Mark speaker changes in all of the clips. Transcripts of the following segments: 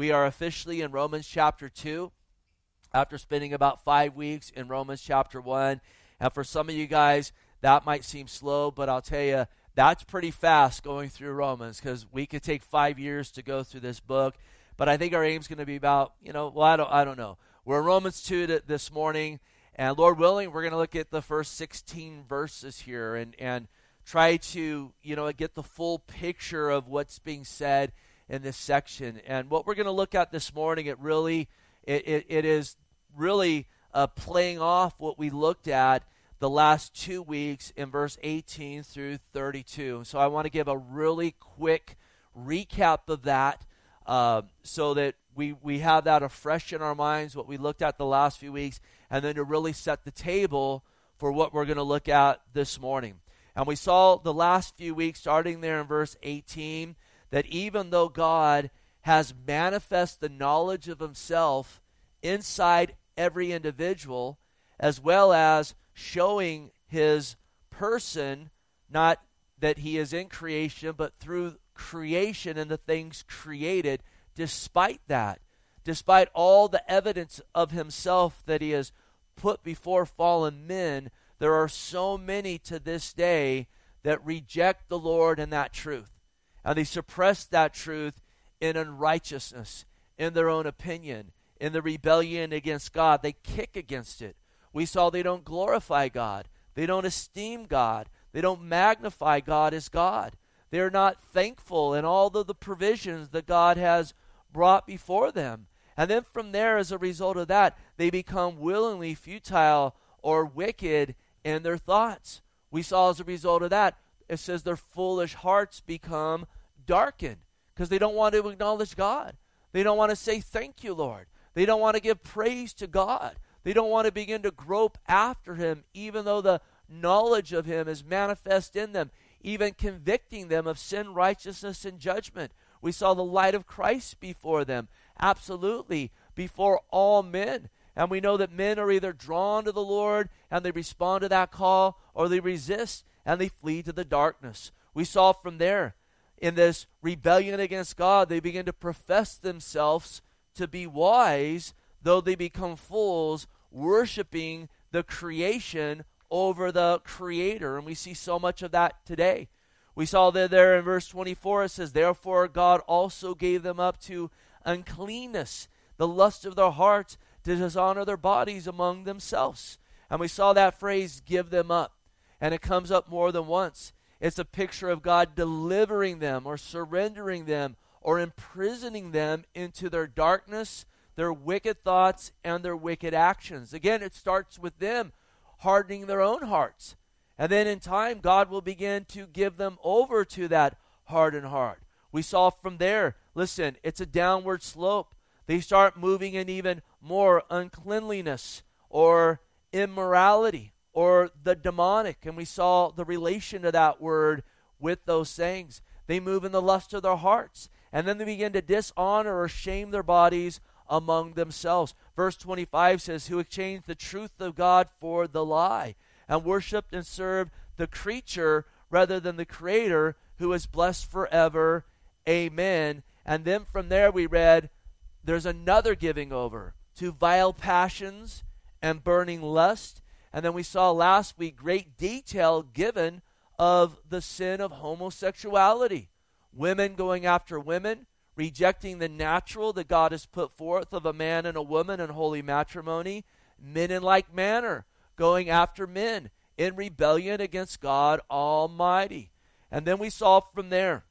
Speaker 1: We are officially in Romans chapter 2 after spending about five weeks in Romans chapter 1. And for some of you guys, that might seem slow, but I'll tell you, that's pretty fast going through Romans because we could take five years to go through this book. But I think our aim is going to be about, you know, well, I don't, I don't know. We're in Romans 2 this morning, and Lord willing, we're going to look at the first 16 verses here and, and try to, you know, get the full picture of what's being said in this section. And what we're going to look at this morning, it really, it, it, it is really uh, playing off what we looked at the last two weeks in verse 18 through 32. So I want to give a really quick recap of that uh, so that we, we have that afresh in our minds, what we looked at the last few weeks, and then to really set the table for what we're going to look at this morning. And we saw the last few weeks, starting there in verse 18, that even though God has manifest the knowledge of himself inside every individual, as well as showing his person, not that he is in creation, but through creation and the things created, despite that, despite all the evidence of himself that he has put before fallen men, there are so many to this day that reject the Lord and that truth. And they suppress that truth in unrighteousness, in their own opinion, in the rebellion against God. They kick against it. We saw they don't glorify God, they don't esteem God, they don't magnify God as God. They're not thankful in all of the provisions that God has brought before them. And then from there, as a result of that, they become willingly futile or wicked in their thoughts. We saw as a result of that it says their foolish hearts become darkened because they don't want to acknowledge God. They don't want to say, Thank you, Lord. They don't want to give praise to God. They don't want to begin to grope after Him, even though the knowledge of Him is manifest in them, even convicting them of sin, righteousness, and judgment. We saw the light of Christ before them, absolutely, before all men. And we know that men are either drawn to the Lord and they respond to that call, or they resist and they flee to the darkness. We saw from there, in this rebellion against God, they begin to profess themselves to be wise, though they become fools, worshiping the creation over the Creator. And we see so much of that today. We saw that there in verse 24, it says, Therefore God also gave them up to uncleanness, the lust of their hearts, to dishonor their bodies among themselves. And we saw that phrase, give them up. And it comes up more than once. It's a picture of God delivering them or surrendering them or imprisoning them into their darkness, their wicked thoughts, and their wicked actions. Again, it starts with them hardening their own hearts. And then in time, God will begin to give them over to that hardened heart. We saw from there, listen, it's a downward slope. They start moving in even more uncleanliness or immorality or the demonic. And we saw the relation to that word with those things. They move in the lust of their hearts. And then they begin to dishonor or shame their bodies among themselves. Verse 25 says, Who exchanged the truth of God for the lie, and worshiped and served the creature rather than the Creator, who is blessed forever. Amen. And then from there we read, There's another giving over to vile passions and burning lust. And then we saw last week great detail given of the sin of homosexuality. Women going after women, rejecting the natural that God has put forth of a man and a woman in holy matrimony. Men in like manner, going after men in rebellion against God Almighty. And then we saw from there,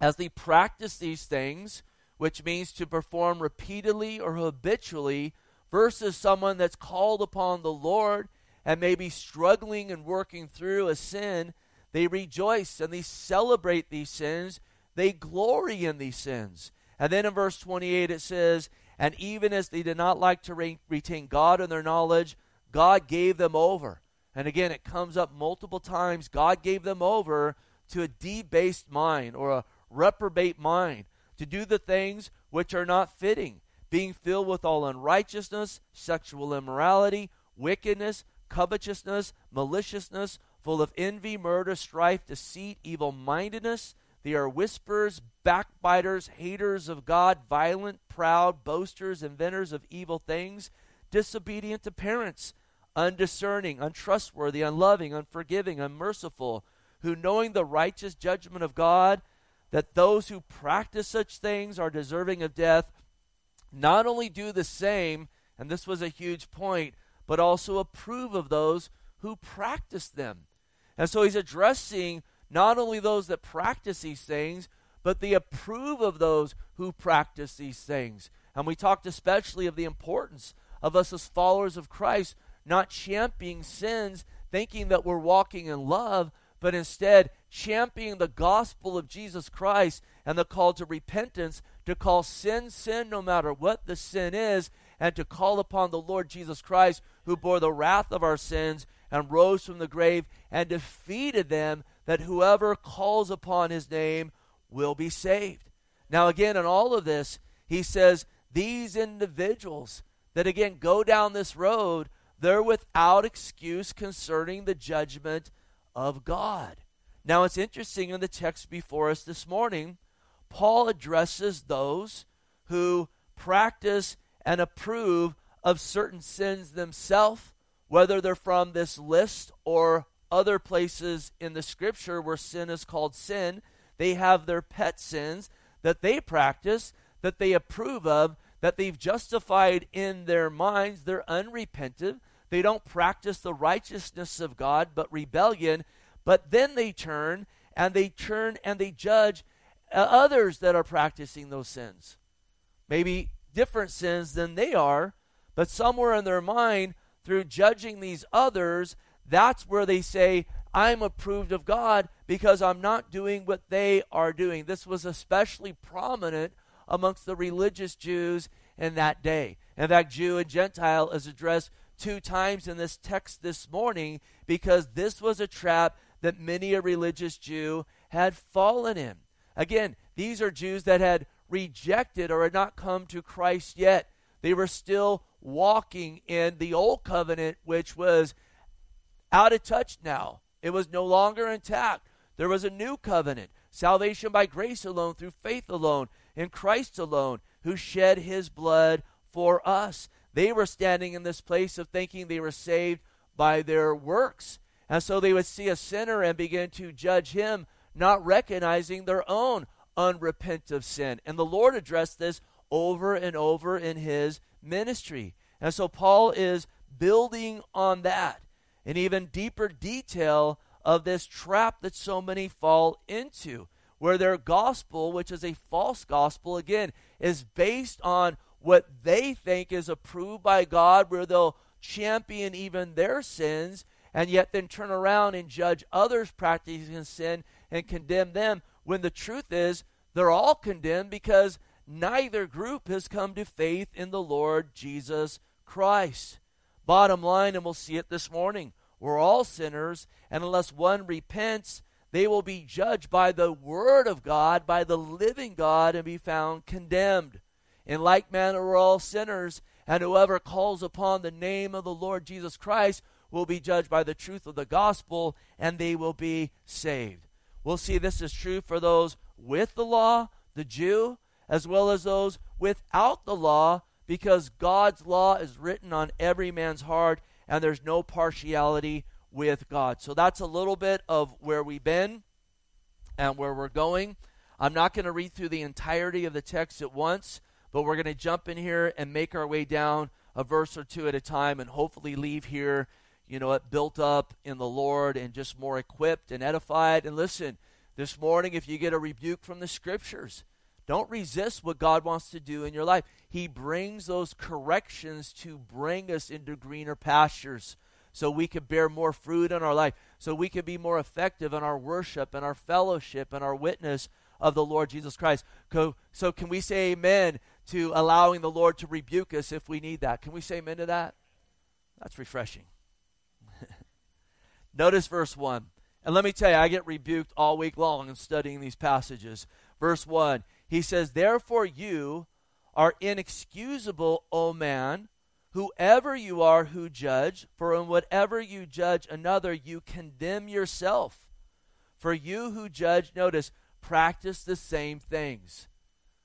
Speaker 1: as they practice these things, which means to perform repeatedly or habitually, versus someone that's called upon the Lord and maybe struggling and working through a sin. They rejoice and they celebrate these sins. They glory in these sins. And then in verse 28 it says, And even as they did not like to re- retain God in their knowledge, God gave them over. And again, it comes up multiple times. God gave them over to a debased mind or a reprobate mind to do the things which are not fitting, being filled with all unrighteousness, sexual immorality, wickedness, covetousness, maliciousness, full of envy, murder, strife, deceit, evil mindedness. They are whisperers, backbiters, haters of God, violent, proud, boasters, inventors of evil things, disobedient to parents, undiscerning, untrustworthy, unloving, unforgiving, unmerciful, who knowing the righteous judgment of God, that those who practice such things are deserving of death, not only do the same, and this was a huge point, but also approve of those who practice them. And so he's addressing not only those that practice these things, but they approve of those who practice these things. And we talked especially of the importance of us as followers of Christ not championing sins, thinking that we're walking in love, but instead championing the gospel of Jesus Christ and the call to repentance, to call sin sin no matter what the sin is, and to call upon the Lord Jesus Christ, who bore the wrath of our sins and rose from the grave and defeated them that whoever calls upon his name will be saved. Now, again, in all of this, he says these individuals that again go down this road, they're without excuse concerning the judgment of God. Now, it's interesting in the text before us this morning, Paul addresses those who practice and approve of certain sins themselves, whether they're from this list or other places in the scripture where sin is called sin, they have their pet sins that they practice, that they approve of, that they've justified in their minds. They're unrepentant. They don't practice the righteousness of God, but rebellion. But then they turn and they turn and they judge others that are practicing those sins. Maybe different sins than they are, but somewhere in their mind, through judging these others, that's where they say, I'm approved of God because I'm not doing what they are doing. This was especially prominent amongst the religious Jews in that day. In fact, Jew and Gentile is addressed two times in this text this morning because this was a trap that many a religious Jew had fallen in. Again, these are Jews that had rejected or had not come to Christ yet. They were still walking in the old covenant, which was out of touch now. It was no longer intact. There was a new covenant salvation by grace alone, through faith alone, in Christ alone, who shed his blood for us. They were standing in this place of thinking they were saved by their works. And so they would see a sinner and begin to judge him, not recognizing their own unrepentant sin. And the Lord addressed this over and over in his ministry. And so Paul is building on that in even deeper detail of this trap that so many fall into, where their gospel, which is a false gospel, again, is based on what they think is approved by God, where they'll champion even their sins and yet then turn around and judge others practicing sin and condemn them, when the truth is they're all condemned because neither group has come to faith in the Lord Jesus Christ. Bottom line, and we'll see it this morning, we're all sinners, and unless one repents, they will be judged by the Word of God, by the living God, and be found condemned. In like manner, we're all sinners, and whoever calls upon the name of the Lord Jesus Christ will be judged by the truth of the gospel, and they will be saved. We'll see this is true for those with the law, the Jew, as well as those without the law, because God's law is written on every man's heart and there's no partiality with God. So that's a little bit of where we've been and where we're going. I'm not going to read through the entirety of the text at once, but we're going to jump in here and make our way down a verse or two at a time and hopefully leave here, you know, it built up in the Lord and just more equipped and edified. And listen, this morning, if you get a rebuke from the scriptures, don't resist what God wants to do in your life. He brings those corrections to bring us into greener pastures so we can bear more fruit in our life, so we can be more effective in our worship and our fellowship and our witness of the Lord Jesus Christ. So, can we say amen to allowing the Lord to rebuke us if we need that? Can we say amen to that? That's refreshing. Notice verse 1. And let me tell you, I get rebuked all week long in studying these passages. Verse 1 he says, Therefore you are inexcusable, O man, whoever you are who judge, for in whatever you judge another, you condemn yourself. For you who judge, notice, practice the same things.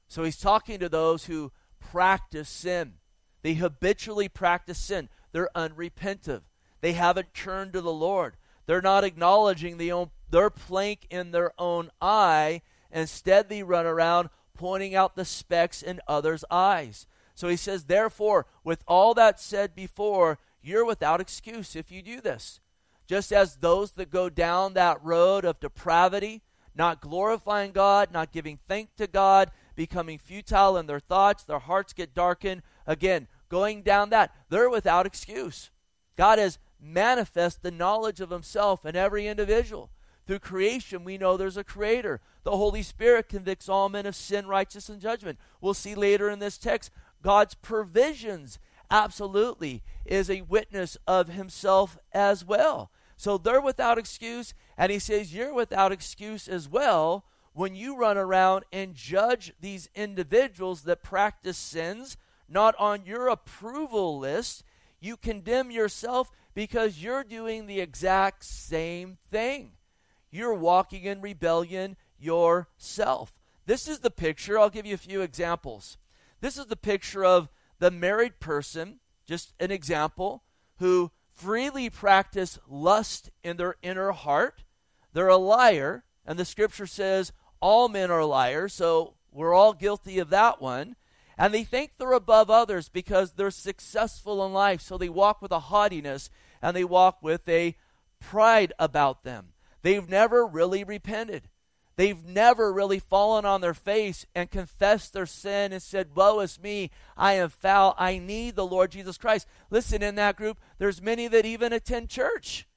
Speaker 1: So he's talking to those who practice sin. They habitually practice sin. They're unrepentant. They haven't turned to the Lord. They're not acknowledging the own, their plank in their own eye. Instead, they run around pointing out the specks in others' eyes. So he says, therefore, with all that said before, you're without excuse if you do this. Just as those that go down that road of depravity, not glorifying God, not giving thanks to God, becoming futile in their thoughts, their hearts get darkened. Again, going down that, they're without excuse. God has manifest the knowledge of himself in every individual. Through creation, we know there's a creator. The Holy Spirit convicts all men of sin, righteousness, and judgment. We'll see later in this text God's provisions absolutely is a witness of himself as well. So they're without excuse, and he says, You're without excuse as well when you run around and judge these individuals that practice sins, not on your approval list. You condemn yourself because you're doing the exact same thing. You're walking in rebellion yourself. This is the picture. I'll give you a few examples. This is the picture of the married person, just an example, who freely practice lust in their inner heart. They're a liar, and the scripture says all men are liars, so we're all guilty of that one. And they think they're above others because they're successful in life, so they walk with a haughtiness and they walk with a pride about them. They've never really repented. They've never really fallen on their face and confessed their sin and said, Woe is me, I am foul, I need the Lord Jesus Christ. Listen, in that group, there's many that even attend church.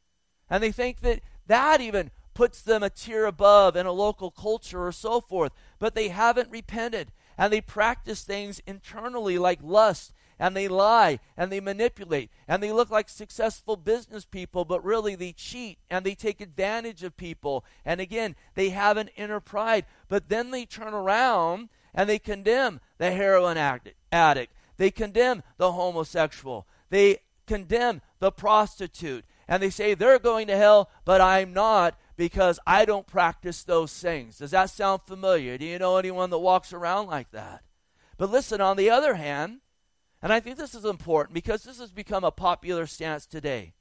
Speaker 1: And they think that that even puts them a tier above in a local culture or so forth. But they haven't repented. And they practice things internally like lust and they lie and they manipulate and they look like successful business people, but really they cheat and they take advantage of people. And again, they have an inner pride, but then they turn around and they condemn the heroin addict, they condemn the homosexual, they condemn the prostitute, and they say they're going to hell, but I'm not because I don't practice those things. Does that sound familiar? Do you know anyone that walks around like that? But listen, on the other hand, and I think this is important because this has become a popular stance today.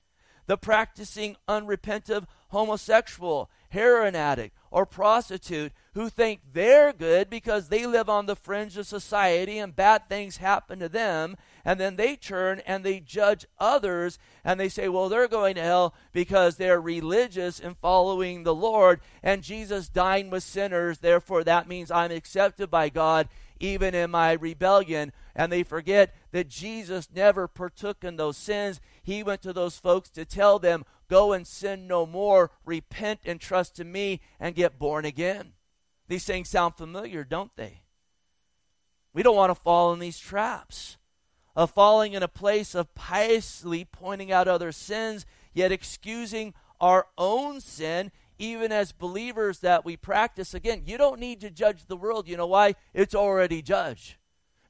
Speaker 1: The practicing unrepentant homosexual, heroin addict, or prostitute who think they're good because they live on the fringe of society and bad things happen to them, and then they turn and they judge others and they say, well, they're going to hell because they're religious and following the Lord, and Jesus dined with sinners, therefore that means I'm accepted by God even in my rebellion. And they forget that Jesus never partook in those sins. He went to those folks to tell them, Go and sin no more, repent and trust in me, and get born again. These things sound familiar, don't they? We don't want to fall in these traps of falling in a place of piously pointing out other sins, yet excusing our own sin even as believers that we practice. Again, you don't need to judge the world. You know why? It's already judged.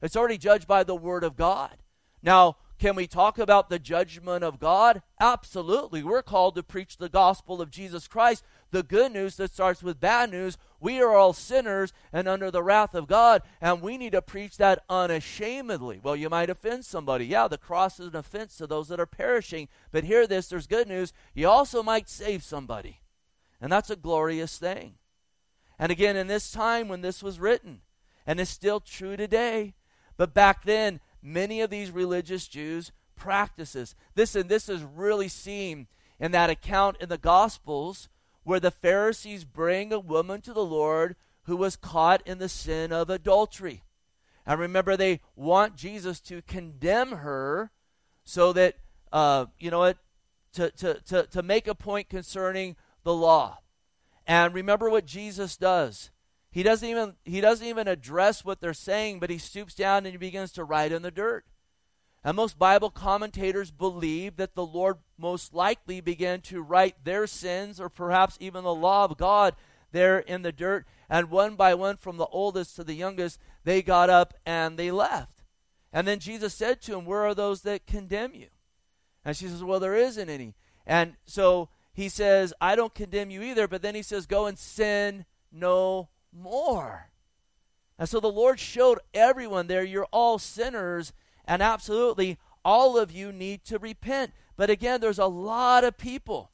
Speaker 1: It's already judged by the Word of God. Now, can we talk about the judgment of God? Absolutely. We're called to preach the gospel of Jesus Christ, the good news that starts with bad news. We are all sinners and under the wrath of God, and we need to preach that unashamedly. Well, you might offend somebody. Yeah, the cross is an offense to those that are perishing, but hear this there's good news. You also might save somebody. And that's a glorious thing. And again, in this time when this was written, and it's still true today, but back then, many of these religious Jews practices. This and this is really seen in that account in the Gospels where the Pharisees bring a woman to the Lord who was caught in the sin of adultery. And remember, they want Jesus to condemn her so that, uh, you know what, to, to, to, to make a point concerning the law. And remember what Jesus does. He doesn't even he doesn't even address what they're saying, but he stoops down and he begins to write in the dirt. And most Bible commentators believe that the Lord most likely began to write their sins or perhaps even the law of God there in the dirt. And one by one, from the oldest to the youngest, they got up and they left. And then Jesus said to him, Where are those that condemn you? And she says, Well, there isn't any. And so he says, I don't condemn you either, but then he says, Go and sin no more. And so the Lord showed everyone there, you're all sinners, and absolutely all of you need to repent. But again, there's a lot of people.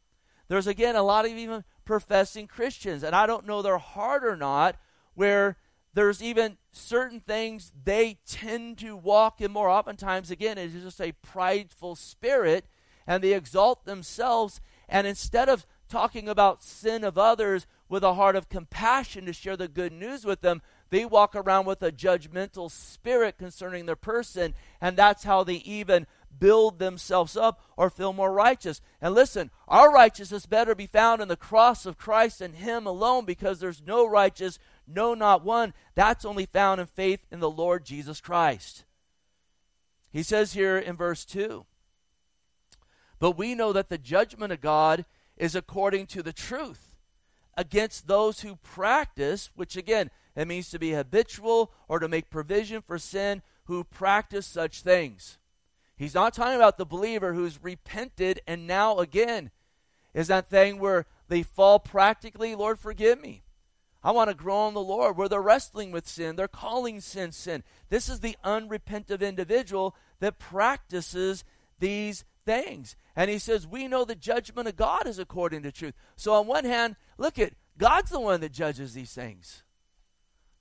Speaker 1: There's again a lot of even professing Christians, and I don't know their heart or not, where there's even certain things they tend to walk in more oftentimes again it is just a prideful spirit and they exalt themselves and instead of talking about sin of others with a heart of compassion to share the good news with them they walk around with a judgmental spirit concerning their person and that's how they even build themselves up or feel more righteous and listen our righteousness better be found in the cross of christ and him alone because there's no righteous no, not one. That's only found in faith in the Lord Jesus Christ. He says here in verse 2 But we know that the judgment of God is according to the truth against those who practice, which again, it means to be habitual or to make provision for sin, who practice such things. He's not talking about the believer who's repented and now again is that thing where they fall practically, Lord, forgive me. I want to grow in the Lord where they're wrestling with sin. They're calling sin sin. This is the unrepentant individual that practices these things. And he says, We know the judgment of God is according to truth. So, on one hand, look at God's the one that judges these things.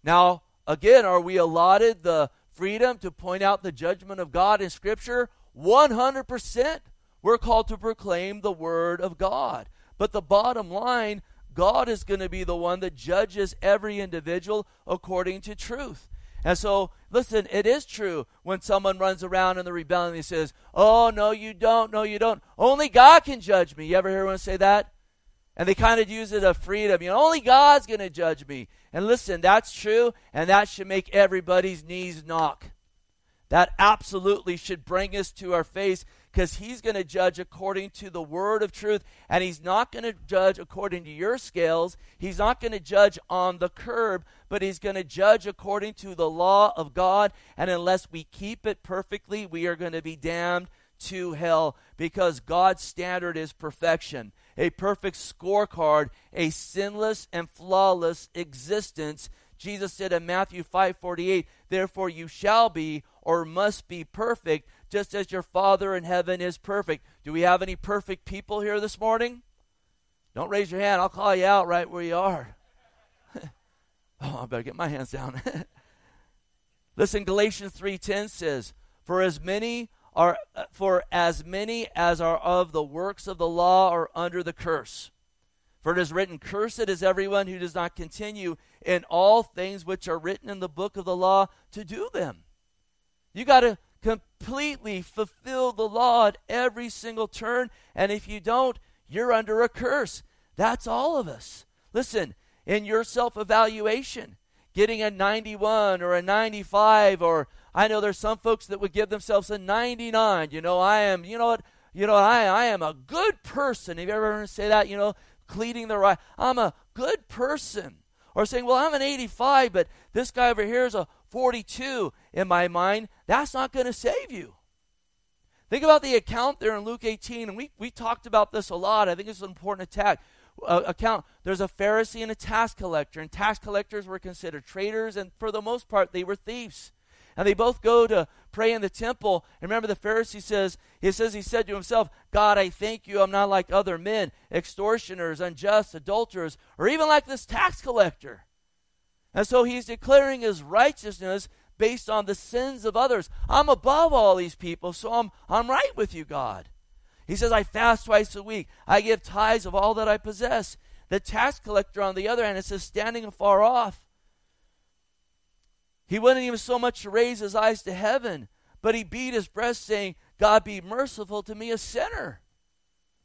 Speaker 1: Now, again, are we allotted the freedom to point out the judgment of God in Scripture? 100%. We're called to proclaim the Word of God. But the bottom line God is going to be the one that judges every individual according to truth. And so, listen, it is true when someone runs around in the rebellion and says, Oh, no, you don't. No, you don't. Only God can judge me. You ever hear anyone say that? And they kind of use it of freedom. You know, only God's going to judge me. And listen, that's true, and that should make everybody's knees knock. That absolutely should bring us to our face because he's going to judge according to the word of truth and he's not going to judge according to your scales he's not going to judge on the curb but he's going to judge according to the law of god and unless we keep it perfectly we are going to be damned to hell because god's standard is perfection a perfect scorecard a sinless and flawless existence jesus said in matthew 5:48 therefore you shall be or must be perfect just as your Father in heaven is perfect. Do we have any perfect people here this morning? Don't raise your hand. I'll call you out right where you are. oh, I better get my hands down. Listen, Galatians 3:10 says, "For as many are uh, for as many as are of the works of the law are under the curse. For it is written, Cursed is everyone who does not continue in all things which are written in the book of the law to do them. You got to completely fulfill the law at every single turn. And if you don't, you're under a curse. That's all of us. Listen, in your self evaluation, getting a 91 or a 95, or I know there's some folks that would give themselves a 99. You know, I am, you know what? You know, I, I am a good person. Have you ever heard say that? You know, pleading the right. I'm a good person. Or saying, well, I'm an 85, but this guy over here is a 42 in my mind, that's not going to save you. Think about the account there in Luke 18, and we, we talked about this a lot. I think it's an important attack. Uh, account. There's a Pharisee and a tax collector, and tax collectors were considered traitors, and for the most part, they were thieves. And they both go to pray in the temple. And remember, the Pharisee says, he says, he said to himself, God, I thank you, I'm not like other men, extortioners, unjust, adulterers, or even like this tax collector. And so he's declaring his righteousness based on the sins of others. I'm above all these people, so I'm, I'm right with you, God. He says, I fast twice a week. I give tithes of all that I possess. The tax collector, on the other hand, says, standing afar off. He wouldn't even so much raise his eyes to heaven, but he beat his breast, saying, God be merciful to me, a sinner.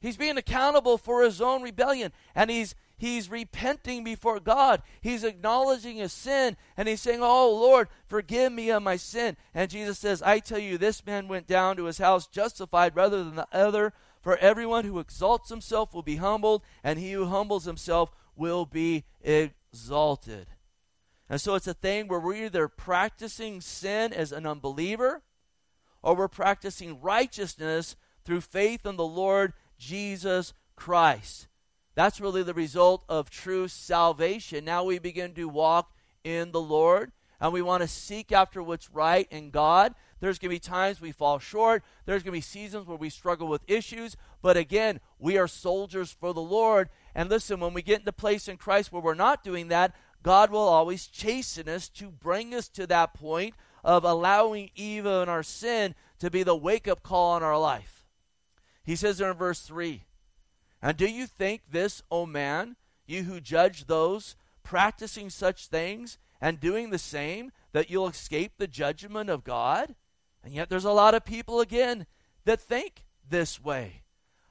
Speaker 1: He's being accountable for his own rebellion, and he's He's repenting before God. He's acknowledging his sin and he's saying, Oh Lord, forgive me of my sin. And Jesus says, I tell you, this man went down to his house justified rather than the other. For everyone who exalts himself will be humbled, and he who humbles himself will be exalted. And so it's a thing where we're either practicing sin as an unbeliever or we're practicing righteousness through faith in the Lord Jesus Christ. That's really the result of true salvation. Now we begin to walk in the Lord and we want to seek after what's right in God. There's going to be times we fall short. There's going to be seasons where we struggle with issues. But again, we are soldiers for the Lord. And listen, when we get into place in Christ where we're not doing that, God will always chasten us to bring us to that point of allowing evil and our sin to be the wake up call in our life. He says there in verse 3 And do you think this, O man, you who judge those practicing such things and doing the same, that you'll escape the judgment of God? And yet there's a lot of people, again, that think this way.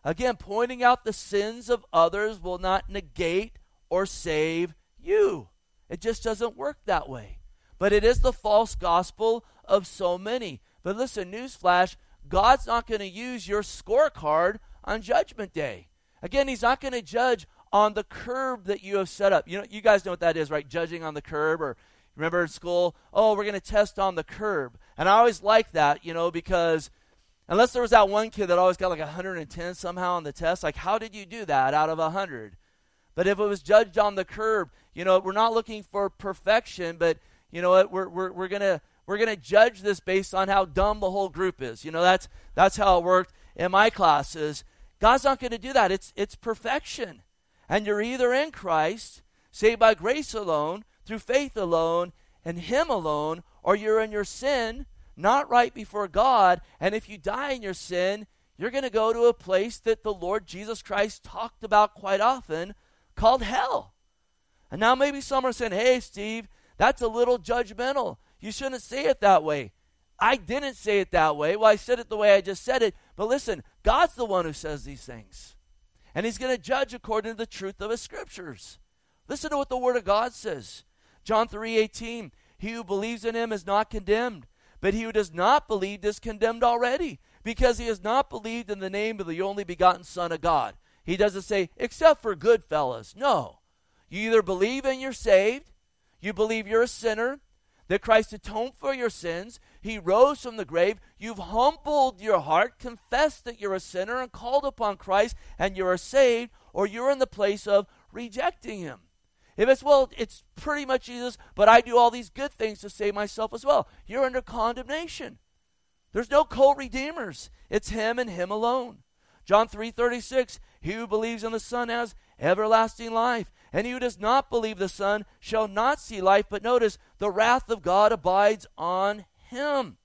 Speaker 1: Again, pointing out the sins of others will not negate or save you. It just doesn't work that way. But it is the false gospel of so many. But listen, newsflash God's not going to use your scorecard on Judgment Day. Again, He's not going to judge on the curb that you have set up. You know, you guys know what that is, right? Judging on the curb, or remember in school, oh, we're going to test on the curb. And I always like that, you know, because unless there was that one kid that always got like 110 somehow on the test, like how did you do that out of 100? But if it was judged on the curb, you know, we're not looking for perfection, but you know what, we're, we're, we're going to we're going to judge this based on how dumb the whole group is. You know, that's that's how it worked in my classes. God's not going to do that. It's it's perfection. And you're either in Christ, saved by grace alone, through faith alone, and him alone, or you're in your sin, not right before God, and if you die in your sin, you're going to go to a place that the Lord Jesus Christ talked about quite often called hell. And now maybe some are saying, "Hey, Steve, that's a little judgmental. You shouldn't say it that way. I didn't say it that way. Well, I said it the way I just said it. But listen, God's the one who says these things. And He's going to judge according to the truth of His scriptures. Listen to what the Word of God says. John 3 18. He who believes in Him is not condemned, but he who does not believe is condemned already, because he has not believed in the name of the only begotten Son of God. He doesn't say, except for good fellas. No. You either believe and you're saved, you believe you're a sinner, that Christ atoned for your sins. He rose from the grave. You've humbled your heart, confessed that you're a sinner, and called upon Christ, and you are saved, or you're in the place of rejecting Him. If it's, well, it's pretty much Jesus, but I do all these good things to save myself as well, you're under condemnation. There's no co redeemers, it's Him and Him alone. John 3:36 He who believes in the Son has everlasting life and he who does not believe the Son shall not see life, but notice, the wrath of God abides on him.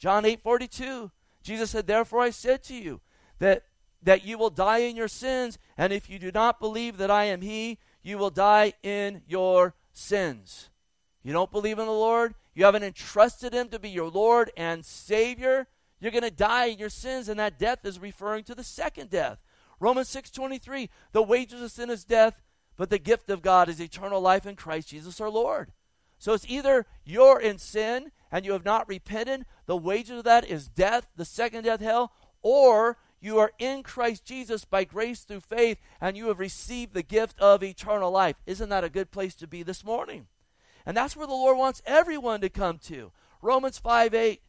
Speaker 1: John 8 42. Jesus said, Therefore I said to you that, that you will die in your sins, and if you do not believe that I am he, you will die in your sins. You don't believe in the Lord, you haven't entrusted him to be your Lord and Savior, you're going to die in your sins, and that death is referring to the second death. Romans 6:23 The wages of sin is death, but the gift of God is eternal life in Christ Jesus our Lord. So it's either you're in sin and you have not repented, the wages of that is death, the second death, hell, or you are in Christ Jesus by grace through faith and you have received the gift of eternal life. Isn't that a good place to be this morning? And that's where the Lord wants everyone to come to. Romans 5 8.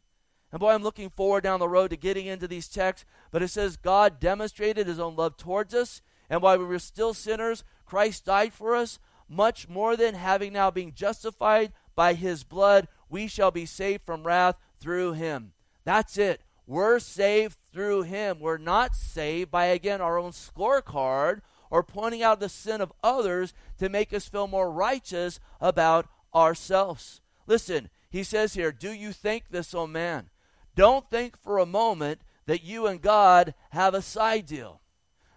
Speaker 1: And boy, I'm looking forward down the road to getting into these texts. But it says, God demonstrated his own love towards us. And while we were still sinners, Christ died for us, much more than having now been justified by his blood, we shall be saved from wrath through him. That's it. We're saved through him. We're not saved by, again, our own scorecard or pointing out the sin of others to make us feel more righteous about ourselves. Listen, he says here, Do you think this, O man? Don't think for a moment that you and God have a side deal.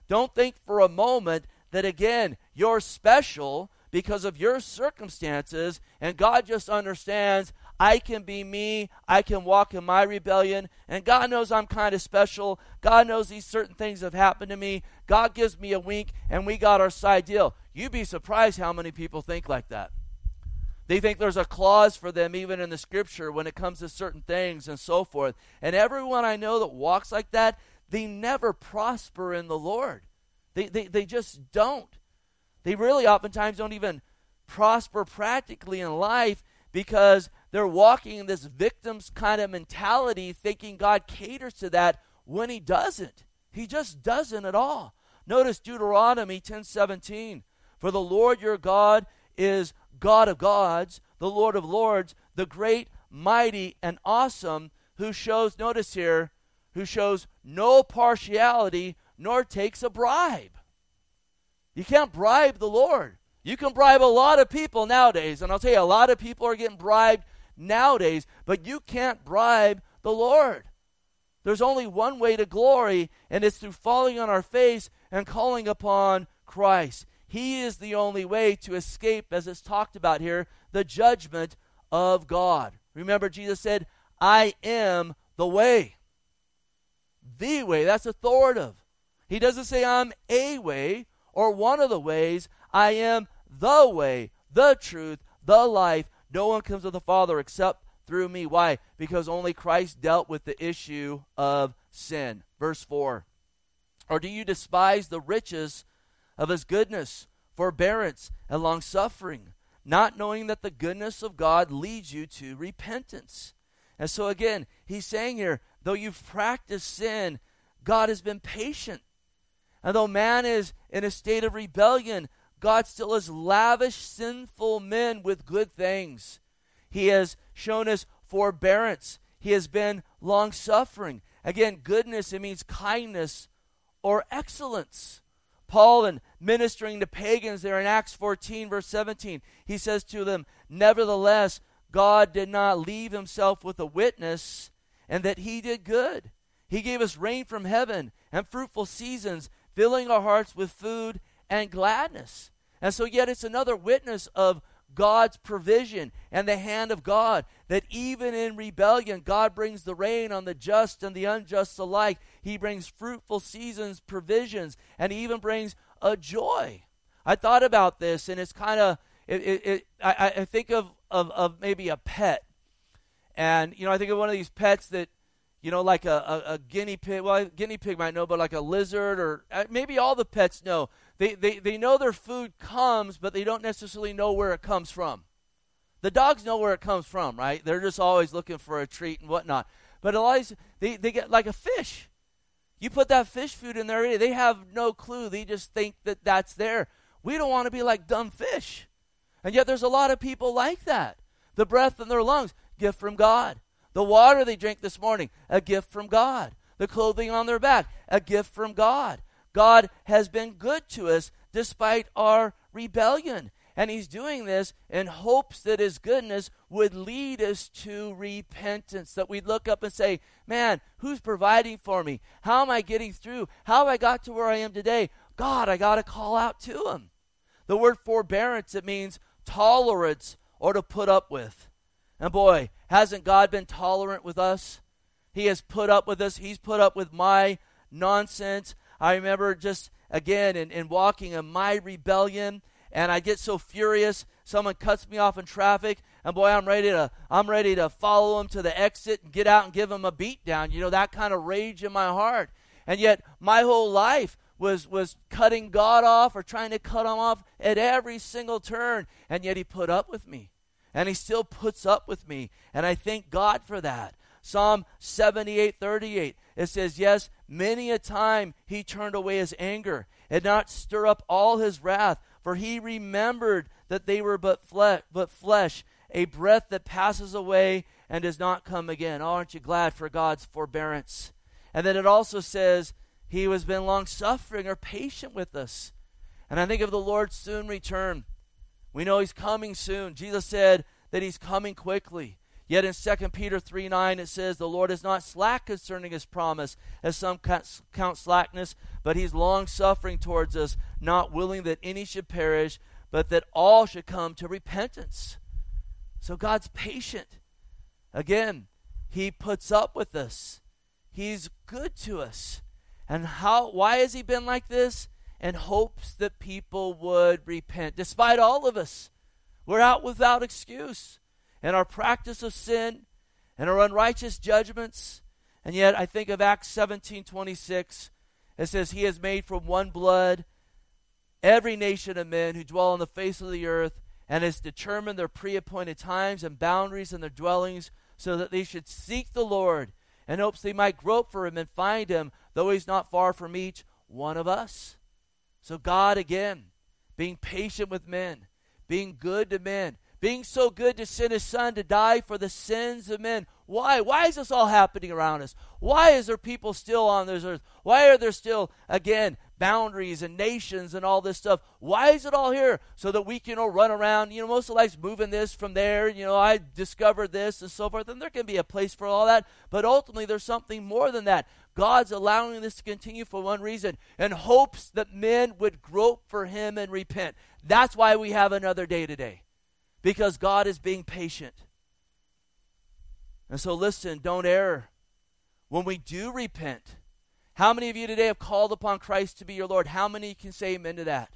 Speaker 1: Don't think for a moment that again, you're special because of your circumstances, and God just understands I can be me, I can walk in my rebellion, and God knows I'm kind of special. God knows these certain things have happened to me. God gives me a wink, and we got our side deal. You'd be surprised how many people think like that. They think there's a clause for them even in the scripture when it comes to certain things and so forth. And everyone I know that walks like that, they never prosper in the Lord. They, they, they just don't. They really oftentimes don't even prosper practically in life because they're walking in this victim's kind of mentality, thinking God caters to that when He doesn't. He just doesn't at all. Notice Deuteronomy 10:17. For the Lord your God is God of gods, the Lord of lords, the great, mighty, and awesome, who shows, notice here, who shows no partiality nor takes a bribe. You can't bribe the Lord. You can bribe a lot of people nowadays, and I'll tell you, a lot of people are getting bribed nowadays, but you can't bribe the Lord. There's only one way to glory, and it's through falling on our face and calling upon Christ. He is the only way to escape, as it's talked about here, the judgment of God. Remember, Jesus said, I am the way. The way. That's authoritative. He doesn't say, I'm a way or one of the ways. I am the way, the truth, the life. No one comes to the Father except through me. Why? Because only Christ dealt with the issue of sin. Verse 4. Or do you despise the riches of his goodness, forbearance, and long suffering, not knowing that the goodness of God leads you to repentance? And so again, he's saying here, though you've practiced sin, God has been patient. And though man is in a state of rebellion, God still has lavished sinful men with good things. He has shown us forbearance. He has been long suffering. Again, goodness, it means kindness or excellence. Paul, and ministering to pagans there in Acts 14, verse 17, he says to them, Nevertheless, God did not leave himself with a witness, and that he did good. He gave us rain from heaven and fruitful seasons, filling our hearts with food and gladness. And so, yet, it's another witness of God's provision and the hand of God. That even in rebellion, God brings the rain on the just and the unjust alike. He brings fruitful seasons, provisions, and even brings a joy. I thought about this, and it's kind of, it, it, it, I, I think of, of, of maybe a pet. And, you know, I think of one of these pets that, you know, like a, a, a guinea pig. Well, a guinea pig might know, but like a lizard, or uh, maybe all the pets know they, they, they know their food comes, but they don't necessarily know where it comes from. The dogs know where it comes from, right? They're just always looking for a treat and whatnot. But a lot of, they, they get like a fish. You put that fish food in there, they have no clue. They just think that that's there. We don't want to be like dumb fish. And yet there's a lot of people like that. The breath in their lungs, gift from God. The water they drink this morning, a gift from God. The clothing on their back, a gift from God. God has been good to us despite our rebellion. And he's doing this in hopes that his goodness would lead us to repentance. That we'd look up and say, Man, who's providing for me? How am I getting through? How have I got to where I am today? God, I got to call out to him. The word forbearance, it means tolerance or to put up with. And boy, hasn't God been tolerant with us? He has put up with us. He's put up with my nonsense. I remember just again in, in walking in my rebellion, and I get so furious. Someone cuts me off in traffic, and boy, I'm ready to I'm ready to follow him to the exit and get out and give him a beat down. You know that kind of rage in my heart. And yet, my whole life was was cutting God off or trying to cut him off at every single turn, and yet He put up with me, and He still puts up with me, and I thank God for that. Psalm 78 38. It says, Yes, many a time he turned away his anger and not stir up all his wrath, for he remembered that they were but, fle- but flesh, a breath that passes away and does not come again. Oh, aren't you glad for God's forbearance? And then it also says, He has been long suffering or patient with us. And I think of the Lord's soon return. We know He's coming soon. Jesus said that He's coming quickly. Yet in 2 Peter 3 9, it says, The Lord is not slack concerning his promise, as some count slackness, but he's long suffering towards us, not willing that any should perish, but that all should come to repentance. So God's patient. Again, he puts up with us. He's good to us. And how why has he been like this? In hopes that people would repent. Despite all of us, we're out without excuse and our practice of sin and our unrighteous judgments. And yet I think of Acts 17 26. It says, He has made from one blood every nation of men who dwell on the face of the earth, and has determined their pre appointed times and boundaries and their dwellings, so that they should seek the Lord, in hopes they might grope for him and find him, though he's not far from each one of us. So, God, again, being patient with men, being good to men, being so good to send his son to die for the sins of men. Why? Why is this all happening around us? Why is there people still on this earth? Why are there still, again, boundaries and nations and all this stuff? Why is it all here? So that we can run around. You know, most of life's moving this from there. You know, I discovered this and so forth. And there can be a place for all that. But ultimately, there's something more than that. God's allowing this to continue for one reason and hopes that men would grope for him and repent. That's why we have another day today because God is being patient. And so, listen, don't err. When we do repent, how many of you today have called upon Christ to be your Lord? How many can say amen to that?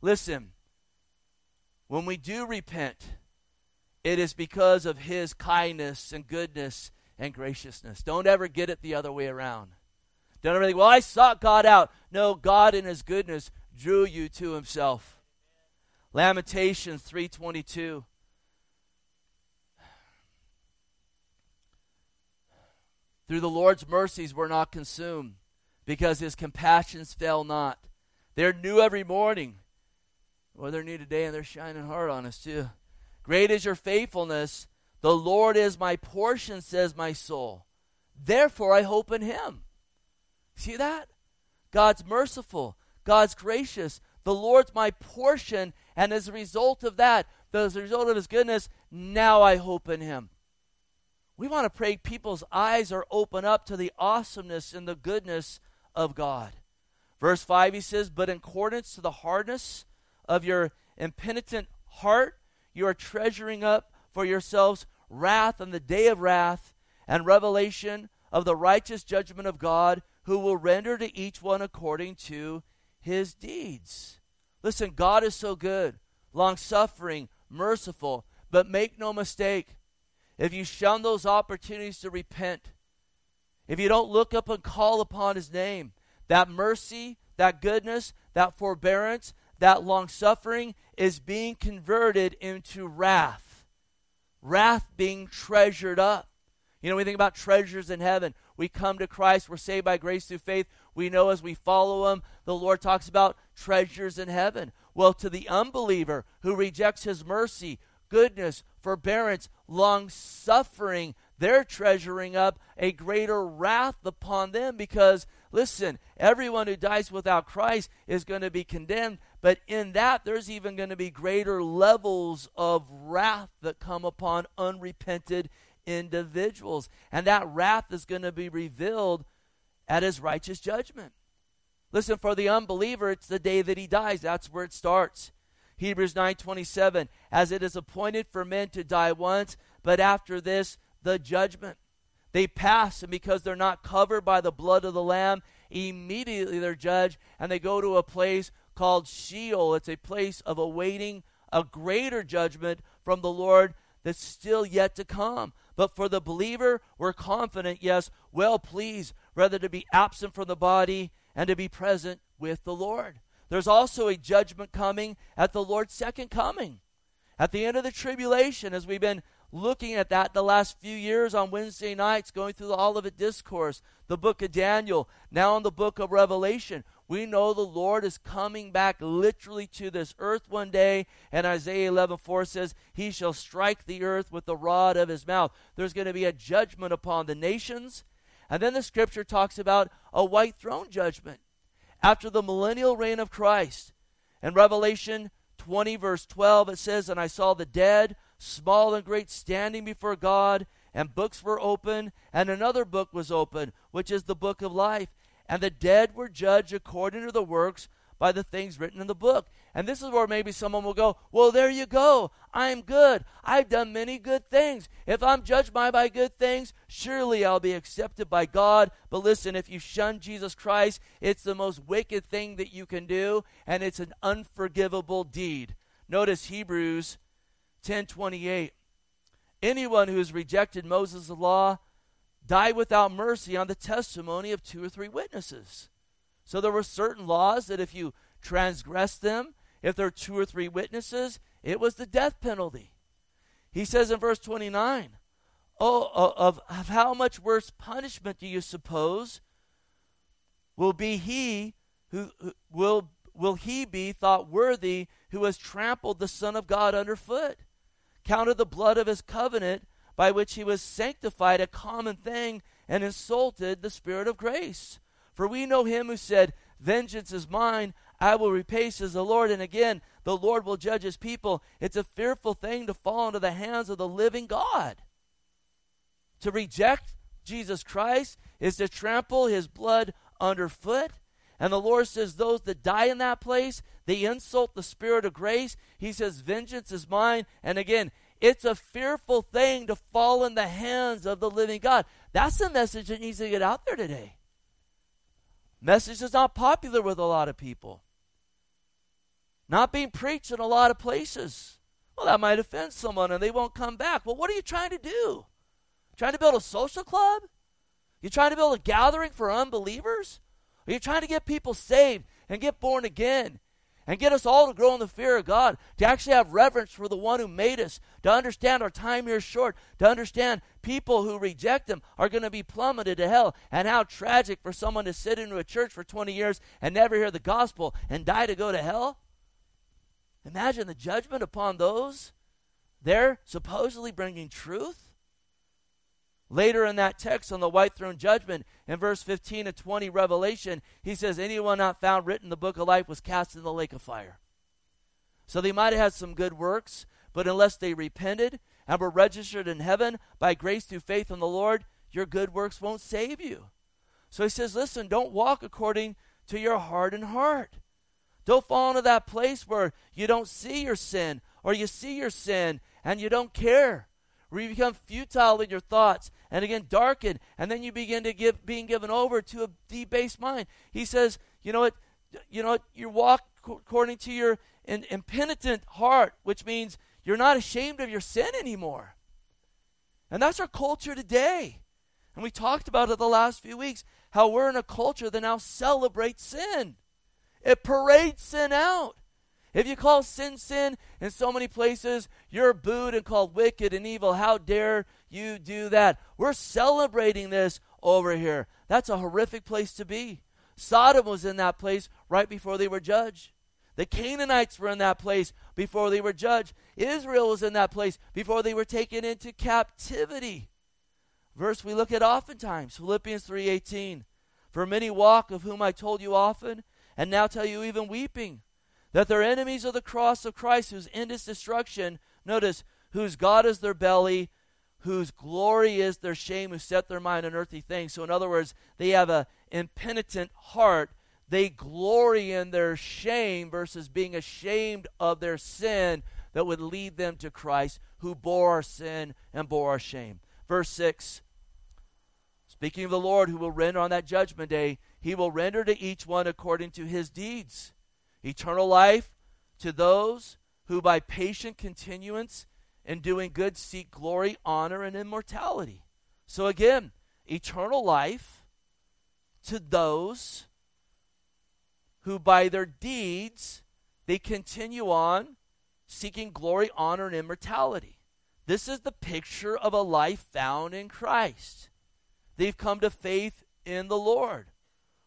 Speaker 1: Listen, when we do repent, it is because of His kindness and goodness and graciousness. Don't ever get it the other way around. Don't ever think, well, I sought God out. No, God in His goodness drew you to Himself. Lamentations 3:22 Through the Lord's mercies we're not consumed because his compassions fail not. They're new every morning. Well, they're new today and they're shining hard on us too. Great is your faithfulness. The Lord is my portion, says my soul. Therefore I hope in him. See that? God's merciful. God's gracious. The Lord's my portion, and as a result of that, as a result of his goodness, now I hope in him. We want to pray people's eyes are open up to the awesomeness and the goodness of God. Verse 5, he says, But in accordance to the hardness of your impenitent heart, you are treasuring up for yourselves wrath on the day of wrath and revelation of the righteous judgment of God, who will render to each one according to his deeds. Listen, God is so good, long suffering, merciful, but make no mistake, if you shun those opportunities to repent, if you don't look up and call upon his name, that mercy, that goodness, that forbearance, that long suffering is being converted into wrath. Wrath being treasured up. You know, we think about treasures in heaven. We come to Christ, we're saved by grace through faith. We know as we follow him, the Lord talks about treasures in heaven. Well, to the unbeliever who rejects his mercy, goodness, forbearance, long suffering, they're treasuring up a greater wrath upon them because, listen, everyone who dies without Christ is going to be condemned. But in that, there's even going to be greater levels of wrath that come upon unrepented individuals. And that wrath is going to be revealed at his righteous judgment. Listen, for the unbeliever, it's the day that he dies. That's where it starts. Hebrews 9:27 As it is appointed for men to die once, but after this the judgment. They pass and because they're not covered by the blood of the lamb, immediately they're judged and they go to a place called Sheol. It's a place of awaiting a greater judgment from the Lord that's still yet to come. But for the believer, we're confident, yes, well pleased, rather to be absent from the body and to be present with the Lord. There's also a judgment coming at the Lord's second coming. At the end of the tribulation, as we've been looking at that the last few years on Wednesday nights, going through the Olivet Discourse, the book of Daniel, now in the book of Revelation, we know the Lord is coming back literally to this earth one day, and Isaiah 11 4 says, He shall strike the earth with the rod of his mouth. There's going to be a judgment upon the nations, and then the scripture talks about a white throne judgment after the millennial reign of Christ. In Revelation 20, verse 12, it says, And I saw the dead, small and great, standing before God, and books were open, and another book was open, which is the book of life. And the dead were judged according to the works by the things written in the book. And this is where maybe someone will go, Well, there you go. I'm good. I've done many good things. If I'm judged by my good things, surely I'll be accepted by God. But listen, if you shun Jesus Christ, it's the most wicked thing that you can do, and it's an unforgivable deed. Notice Hebrews 10:28. Anyone who has rejected Moses' law died without mercy on the testimony of two or three witnesses. So there were certain laws that if you transgressed them, if there are two or three witnesses, it was the death penalty. He says in verse 29, Oh, of, of how much worse punishment do you suppose will be he who, who will will he be thought worthy who has trampled the Son of God underfoot, counted the blood of his covenant by which he was sanctified a common thing, and insulted the Spirit of grace? For we know him who said, Vengeance is mine, I will repay, says the Lord. And again, the Lord will judge his people. It's a fearful thing to fall into the hands of the living God. To reject Jesus Christ is to trample his blood underfoot. And the Lord says, Those that die in that place, they insult the Spirit of grace. He says, Vengeance is mine. And again, it's a fearful thing to fall in the hands of the living God. That's the message that needs to get out there today. Message is not popular with a lot of people. Not being preached in a lot of places. Well, that might offend someone and they won't come back. Well, what are you trying to do? Trying to build a social club? You trying to build a gathering for unbelievers? Are you trying to get people saved and get born again and get us all to grow in the fear of God, to actually have reverence for the one who made us, to understand our time here is short, to understand people who reject Him are going to be plummeted to hell, and how tragic for someone to sit into a church for 20 years and never hear the gospel and die to go to hell? Imagine the judgment upon those. They're supposedly bringing truth. Later in that text on the white throne judgment, in verse 15 to 20, Revelation, he says, Anyone not found written in the book of life was cast in the lake of fire. So they might have had some good works, but unless they repented and were registered in heaven by grace through faith in the Lord, your good works won't save you. So he says, Listen, don't walk according to your hardened heart. Don't fall into that place where you don't see your sin or you see your sin and you don't care where you become futile in your thoughts and again darkened, and then you begin to give being given over to a debased mind. He says, you know what, you know what, you walk according to your in, impenitent heart, which means you're not ashamed of your sin anymore. And that's our culture today. And we talked about it the last few weeks how we're in a culture that now celebrates sin. It parades sin out. If you call sin sin in so many places, you're booed and called wicked and evil. How dare you do that? We're celebrating this over here. That's a horrific place to be. Sodom was in that place right before they were judged. The Canaanites were in that place before they were judged. Israel was in that place before they were taken into captivity. Verse we look at oftentimes, Philippians 3:18. For many walk of whom I told you often, and now tell you even weeping that they're enemies of the cross of Christ, whose end is destruction. Notice, whose God is their belly, whose glory is their shame, who set their mind on earthly things. So, in other words, they have an impenitent heart. They glory in their shame versus being ashamed of their sin that would lead them to Christ, who bore our sin and bore our shame. Verse 6 Speaking of the Lord, who will render on that judgment day, he will render to each one according to his deeds eternal life to those who by patient continuance in doing good seek glory, honor, and immortality. So again, eternal life to those who by their deeds they continue on seeking glory, honor, and immortality. This is the picture of a life found in Christ. They've come to faith in the Lord.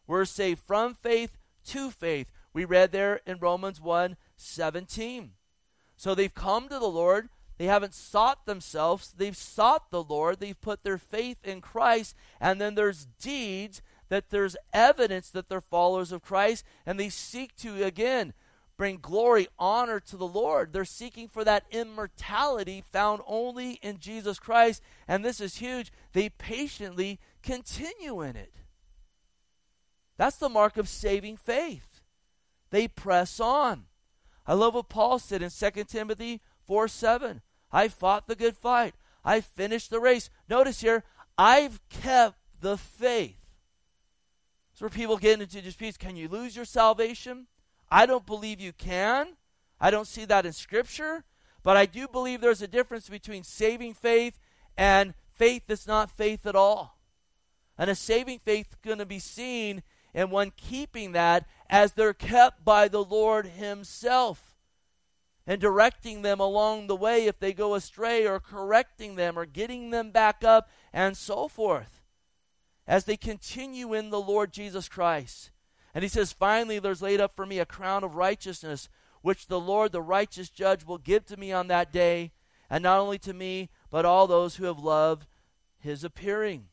Speaker 1: We're saved from faith to faith. We read there in Romans 1 17. So they've come to the Lord. They haven't sought themselves. They've sought the Lord. They've put their faith in Christ. And then there's deeds that there's evidence that they're followers of Christ. And they seek to, again, bring glory, honor to the Lord. They're seeking for that immortality found only in Jesus Christ. And this is huge. They patiently continue in it. That's the mark of saving faith. They press on. I love what Paul said in 2 Timothy 4 7. I fought the good fight. I finished the race. Notice here, I've kept the faith. That's where people get into disputes. Can you lose your salvation? I don't believe you can. I don't see that in Scripture. But I do believe there's a difference between saving faith and faith that's not faith at all. And a saving faith is going to be seen in one keeping that as they're kept by the Lord Himself and directing them along the way if they go astray or correcting them or getting them back up and so forth as they continue in the Lord Jesus Christ. And he says, Finally, there's laid up for me a crown of righteousness, which the Lord, the righteous judge, will give to me on that day, and not only to me, but all those who have loved his appearing.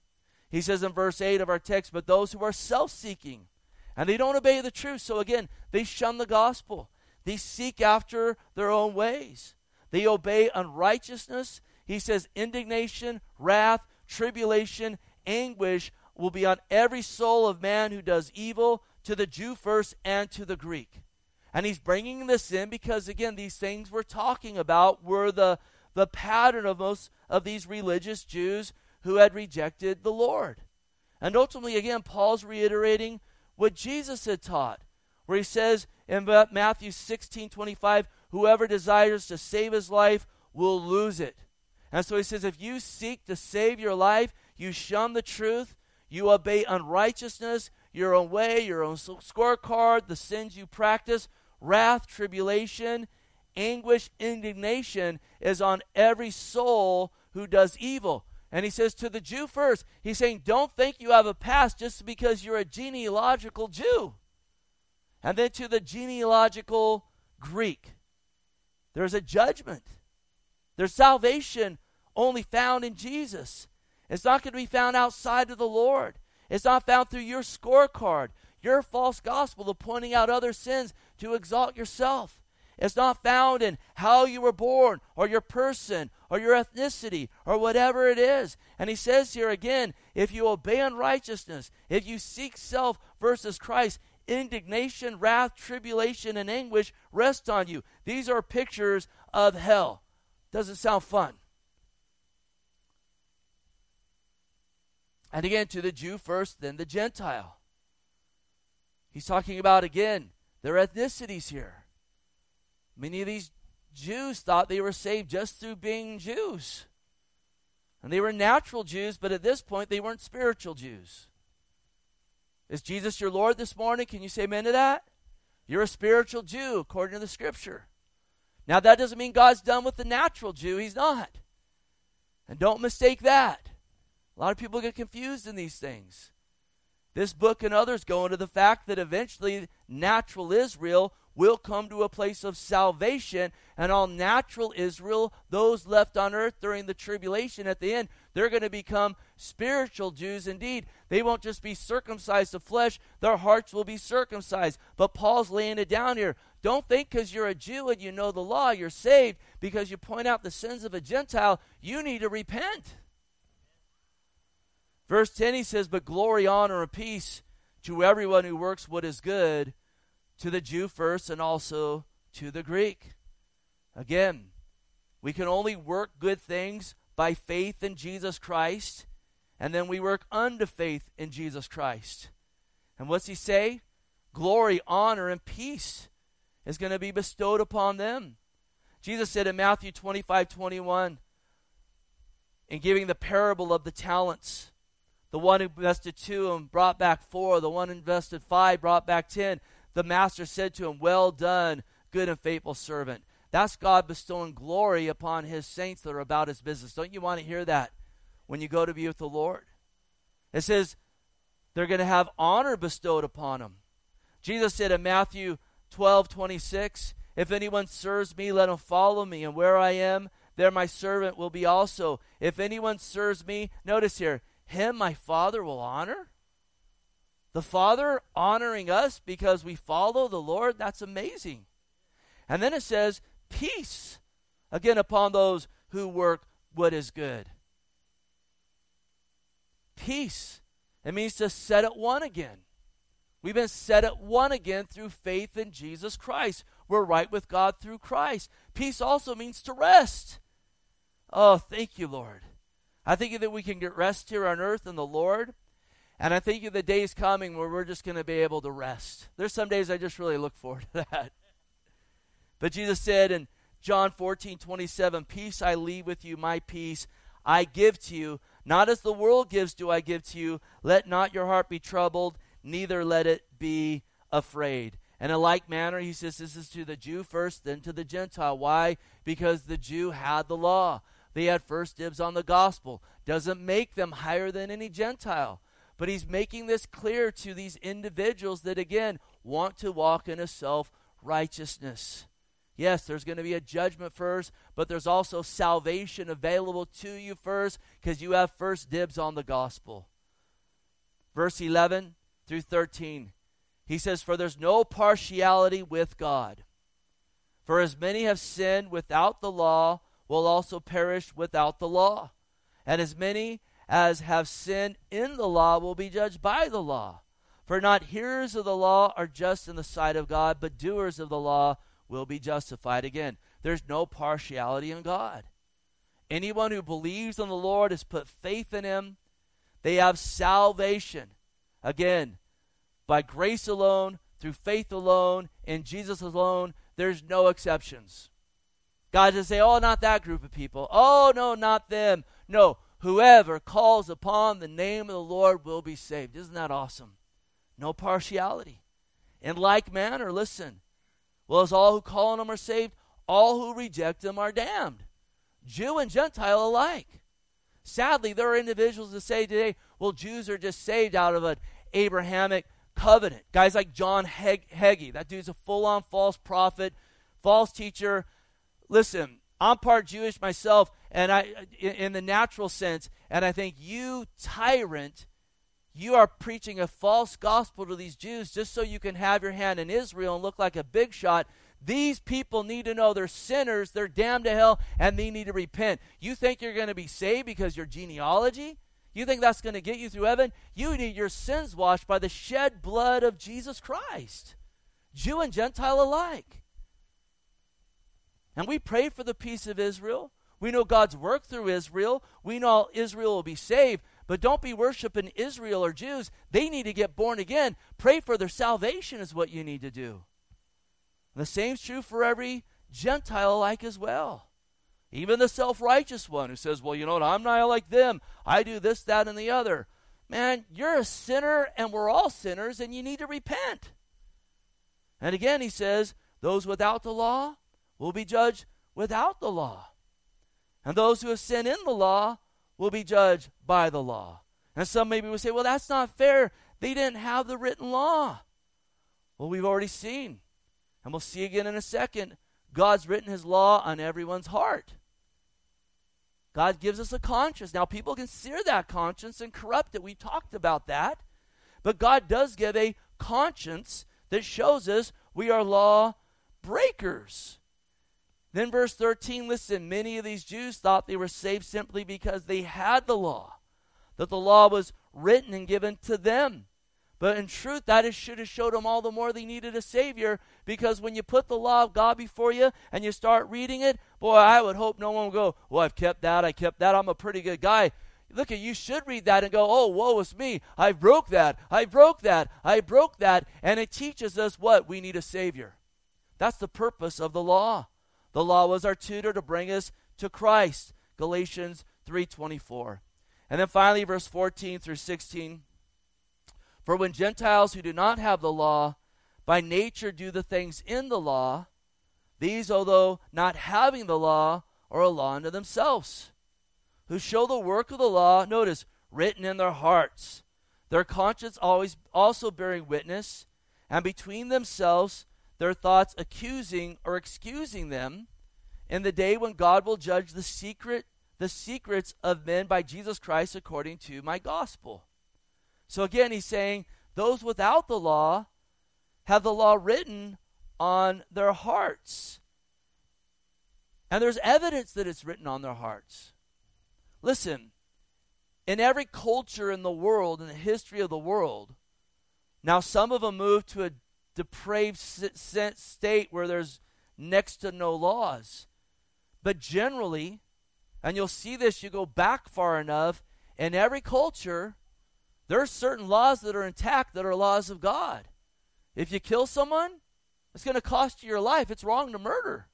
Speaker 1: He says in verse 8 of our text, But those who are self seeking, and they don't obey the truth. So again, they shun the gospel. They seek after their own ways. They obey unrighteousness. He says, indignation, wrath, tribulation, anguish will be on every soul of man who does evil, to the Jew first and to the Greek. And he's bringing this in because, again, these things we're talking about were the, the pattern of most of these religious Jews who had rejected the Lord. And ultimately, again, Paul's reiterating what Jesus had taught, where he says in Matthew 16 25, whoever desires to save his life will lose it. And so he says, if you seek to save your life, you shun the truth, you obey unrighteousness, your own way, your own scorecard, the sins you practice, wrath, tribulation, anguish, indignation is on every soul who does evil. And he says to the Jew first, he's saying, don't think you have a past just because you're a genealogical Jew. And then to the genealogical Greek, there's a judgment. There's salvation only found in Jesus. It's not going to be found outside of the Lord. It's not found through your scorecard, your false gospel of pointing out other sins to exalt yourself. It's not found in how you were born or your person or your ethnicity or whatever it is. And he says here again if you obey unrighteousness, if you seek self versus Christ, indignation, wrath, tribulation, and anguish rest on you. These are pictures of hell. Doesn't sound fun. And again, to the Jew first, then the Gentile. He's talking about, again, their ethnicities here. Many of these Jews thought they were saved just through being Jews. And they were natural Jews, but at this point they weren't spiritual Jews. Is Jesus your Lord this morning? Can you say amen to that? You're a spiritual Jew according to the scripture. Now, that doesn't mean God's done with the natural Jew. He's not. And don't mistake that. A lot of people get confused in these things. This book and others go into the fact that eventually natural Israel will come to a place of salvation, and all natural Israel, those left on earth during the tribulation at the end, they're going to become spiritual Jews indeed. They won't just be circumcised of flesh, their hearts will be circumcised. But Paul's laying it down here. Don't think because you're a Jew and you know the law, you're saved because you point out the sins of a Gentile. You need to repent. Verse 10 he says, But glory, honor, and peace to everyone who works what is good to the Jew first and also to the Greek. Again, we can only work good things by faith in Jesus Christ, and then we work unto faith in Jesus Christ. And what's he say? Glory, honor, and peace is going to be bestowed upon them. Jesus said in Matthew 25 21, in giving the parable of the talents, the one who invested two and brought back four, the one invested five brought back ten the master said to him, Well done, good and faithful servant. That's God bestowing glory upon his saints that are about his business. Don't you want to hear that when you go to be with the Lord? It says they're going to have honor bestowed upon them. Jesus said in Matthew 12 26, If anyone serves me, let him follow me, and where I am, there my servant will be also. If anyone serves me, notice here, him my Father will honor. The Father honoring us because we follow the Lord, that's amazing. And then it says, peace, again, upon those who work what is good. Peace. It means to set at one again. We've been set at one again through faith in Jesus Christ. We're right with God through Christ. Peace also means to rest. Oh, thank you, Lord. I think that we can get rest here on earth in the Lord. And I think the day's coming where we're just going to be able to rest. There's some days I just really look forward to that. But Jesus said in John 14, 27, Peace I leave with you, my peace I give to you. Not as the world gives, do I give to you. Let not your heart be troubled, neither let it be afraid. And in like manner, he says this is to the Jew first, then to the Gentile. Why? Because the Jew had the law. They had first dibs on the gospel. Doesn't make them higher than any Gentile. But he's making this clear to these individuals that, again, want to walk in a self righteousness. Yes, there's going to be a judgment first, but there's also salvation available to you first because you have first dibs on the gospel. Verse 11 through 13, he says, For there's no partiality with God. For as many have sinned without the law will also perish without the law. And as many as have sinned in the law will be judged by the law. For not hearers of the law are just in the sight of God, but doers of the law will be justified. Again, there's no partiality in God. Anyone who believes in the Lord has put faith in him. They have salvation. Again, by grace alone, through faith alone, in Jesus alone, there's no exceptions. God doesn't say, oh, not that group of people. Oh, no, not them. No, whoever calls upon the name of the Lord will be saved. Isn't that awesome? No partiality. In like manner, listen, well, as all who call on him are saved, all who reject him are damned. Jew and Gentile alike. Sadly, there are individuals that say today, well, Jews are just saved out of an Abrahamic covenant. Guys like John Hagee, that dude's a full on false prophet, false teacher. Listen, I'm part Jewish myself, and I, uh, in the natural sense, and I think you, tyrant, you are preaching a false gospel to these Jews just so you can have your hand in Israel and look like a big shot. These people need to know they're sinners, they're damned to hell, and they need to repent. You think you're going to be saved because your genealogy? You think that's going to get you through heaven? You need your sins washed by the shed blood of Jesus Christ, Jew and Gentile alike. And we pray for the peace of Israel. We know God's work through Israel. We know Israel will be saved. But don't be worshiping Israel or Jews. They need to get born again. Pray for their salvation, is what you need to do. And the same's true for every Gentile alike as well. Even the self righteous one who says, Well, you know what? I'm not like them. I do this, that, and the other. Man, you're a sinner, and we're all sinners, and you need to repent. And again, he says, Those without the law will be judged without the law. And those who have sinned in the law will be judged by the law. And some maybe will say, well, that's not fair. They didn't have the written law. Well, we've already seen, and we'll see again in a second, God's written his law on everyone's heart. God gives us a conscience. Now, people can sear that conscience and corrupt it. We talked about that. But God does give a conscience that shows us we are law breakers. Then, verse 13, listen, many of these Jews thought they were saved simply because they had the law, that the law was written and given to them. But in truth, that is, should have showed them all the more they needed a Savior because when you put the law of God before you and you start reading it, boy, I would hope no one would go, Well, I've kept that, I kept that, I'm a pretty good guy. Look at you should read that and go, Oh, woe is me. I broke that, I broke that, I broke that. And it teaches us what? We need a Savior. That's the purpose of the law. The law was our tutor to bring us to Christ. Galatians 3:24. And then finally verse 14 through 16. For when Gentiles who do not have the law by nature do the things in the law, these although not having the law are a law unto themselves, who show the work of the law, notice, written in their hearts, their conscience always also bearing witness, and between themselves their thoughts accusing or excusing them in the day when God will judge the secret the secrets of men by Jesus Christ according to my gospel. So again he's saying those without the law have the law written on their hearts. And there's evidence that it's written on their hearts. Listen, in every culture in the world, in the history of the world, now some of them moved to a depraved state where there's next to no laws. But generally, and you'll see this, you go back far enough, in every culture, there are certain laws that are intact that are laws of God. If you kill someone, it's going to cost you your life. It's wrong to murder.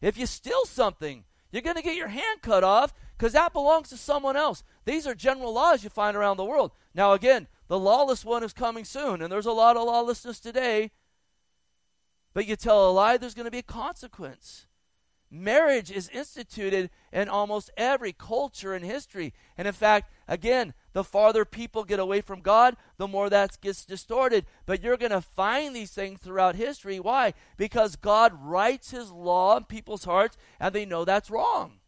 Speaker 1: If you steal something, you're going to get your hand cut off because that belongs to someone else. These are general laws you find around the world. Now, again, the lawless one is coming soon, and there's a lot of lawlessness today. But you tell a lie, there's going to be a consequence. marriage is instituted in almost every culture in history. And in fact, again, the farther people get away from God, the more that gets distorted. But you're going to find these things throughout history. Why? Because God writes His law in people's hearts and they know that's wrong.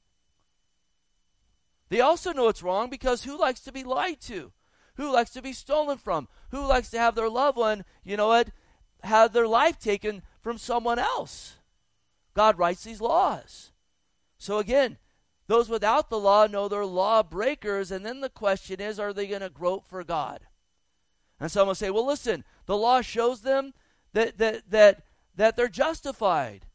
Speaker 1: They also know it's wrong because who likes to be lied to? Who likes to be stolen from? Who likes to have their loved one, you know what, have their life taken from someone else? God writes these laws. So again, those without the law know they're law breakers, and then the question is, are they going to grope for God? And some will say, well, listen, the law shows them that, that, that, that they're justified.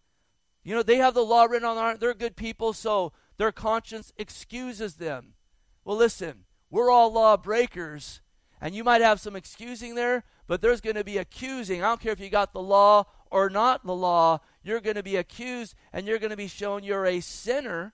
Speaker 1: You know, they have the law written on their. They're good people, so their conscience excuses them. Well, listen, we're all law breakers, and you might have some excusing there, but there's going to be accusing. I don't care if you got the law or not the law, you're going to be accused and you're going to be shown you're a sinner.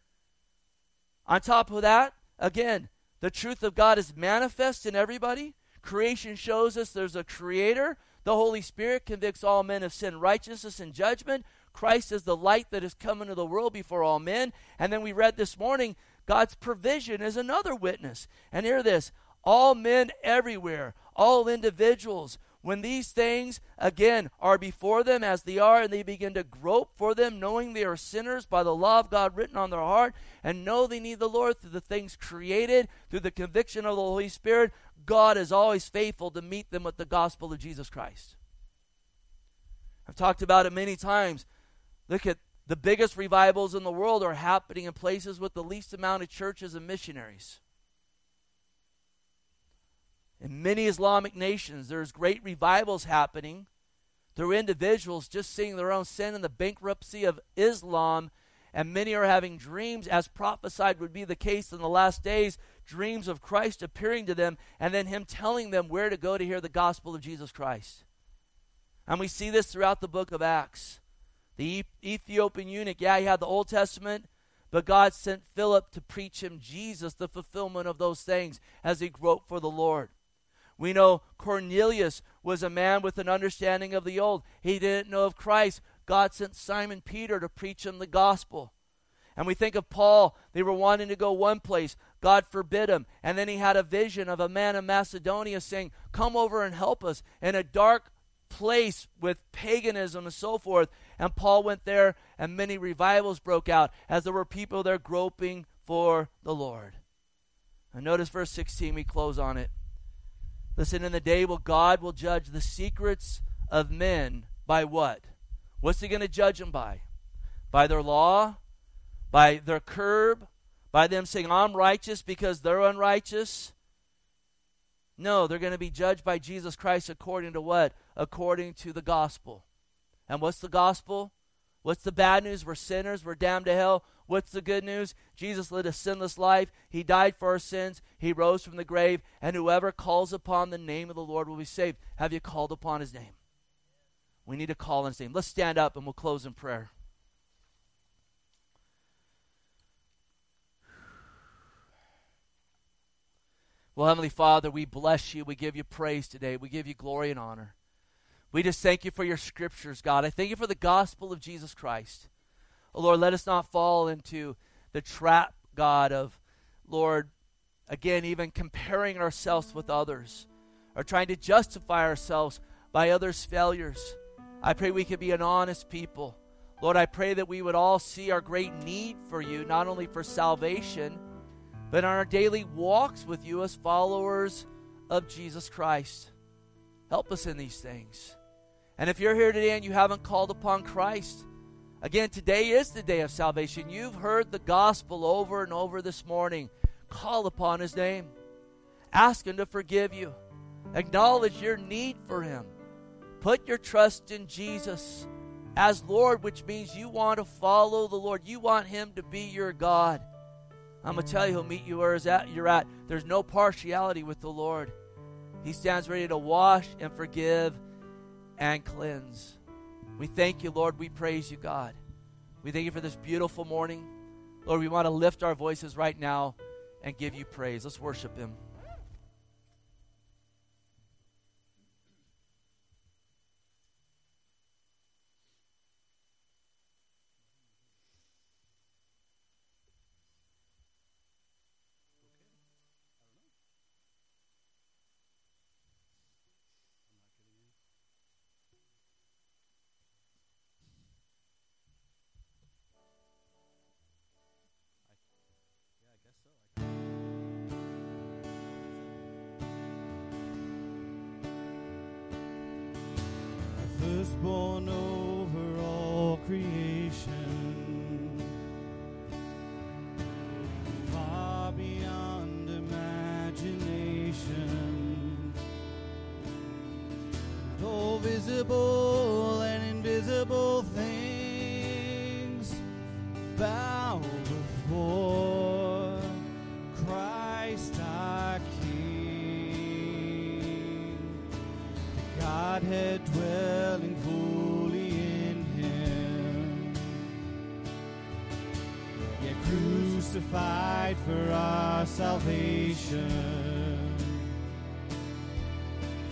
Speaker 1: On top of that, again, the truth of God is manifest in everybody. Creation shows us there's a creator. The Holy Spirit convicts all men of sin, righteousness, and judgment. Christ is the light that has come into the world before all men. And then we read this morning, God's provision is another witness. And hear this all men everywhere, all individuals, when these things again are before them as they are, and they begin to grope for them, knowing they are sinners by the law of God written on their heart, and know they need the Lord through the things created, through the conviction of the Holy Spirit, God is always faithful to meet them with the gospel of Jesus Christ. I've talked about it many times. Look at the biggest revivals in the world are happening in places with the least amount of churches and missionaries. In many Islamic nations, there's great revivals happening through individuals just seeing their own sin and the bankruptcy of Islam. And many are having dreams, as prophesied would be the case in the last days dreams of Christ appearing to them, and then Him telling them where to go to hear the gospel of Jesus Christ. And we see this throughout the book of Acts. The Ethiopian eunuch, yeah, he had the Old Testament, but God sent Philip to preach him Jesus, the fulfillment of those things, as he groped for the Lord. We know Cornelius was a man with an understanding of the old. He didn't know of Christ. God sent Simon Peter to preach him the gospel. And we think of Paul, they were wanting to go one place. God forbid him. And then he had a vision of a man in Macedonia saying, Come over and help us in a dark place with paganism and so forth. And Paul went there, and many revivals broke out as there were people there groping for the Lord. And notice verse 16, we close on it. Listen, in the day will God will judge the secrets of men by what? What's he going to judge them by? By their law? By their curb? By them saying, I'm righteous because they're unrighteous? No, they're going to be judged by Jesus Christ according to what? According to the gospel. And what's the gospel? What's the bad news? We're sinners. We're damned to hell. What's the good news? Jesus lived a sinless life. He died for our sins. He rose from the grave. And whoever calls upon the name of the Lord will be saved. Have you called upon his name? We need to call on his name. Let's stand up and we'll close in prayer. Well, Heavenly Father, we bless you. We give you praise today. We give you glory and honor. We just thank you for your scriptures, God. I thank you for the gospel of Jesus Christ. Oh, Lord, let us not fall into the trap, God, of, Lord, again, even comparing ourselves with others or trying to justify ourselves by others' failures. I pray we could be an honest people. Lord, I pray that we would all see our great need for you, not only for salvation, but in our daily walks with you as followers of Jesus Christ. Help us in these things. And if you're here today and you haven't called upon Christ, again, today is the day of salvation. You've heard the gospel over and over this morning. Call upon his name, ask him to forgive you, acknowledge your need for him. Put your trust in Jesus as Lord, which means you want to follow the Lord. You want him to be your God. I'm going to tell you, he'll meet you where you're at. There's no partiality with the Lord. He stands ready to wash and forgive and cleanse. We thank you, Lord. We praise you, God. We thank you for this beautiful morning. Lord, we want to lift our voices right now and give you praise. Let's worship him.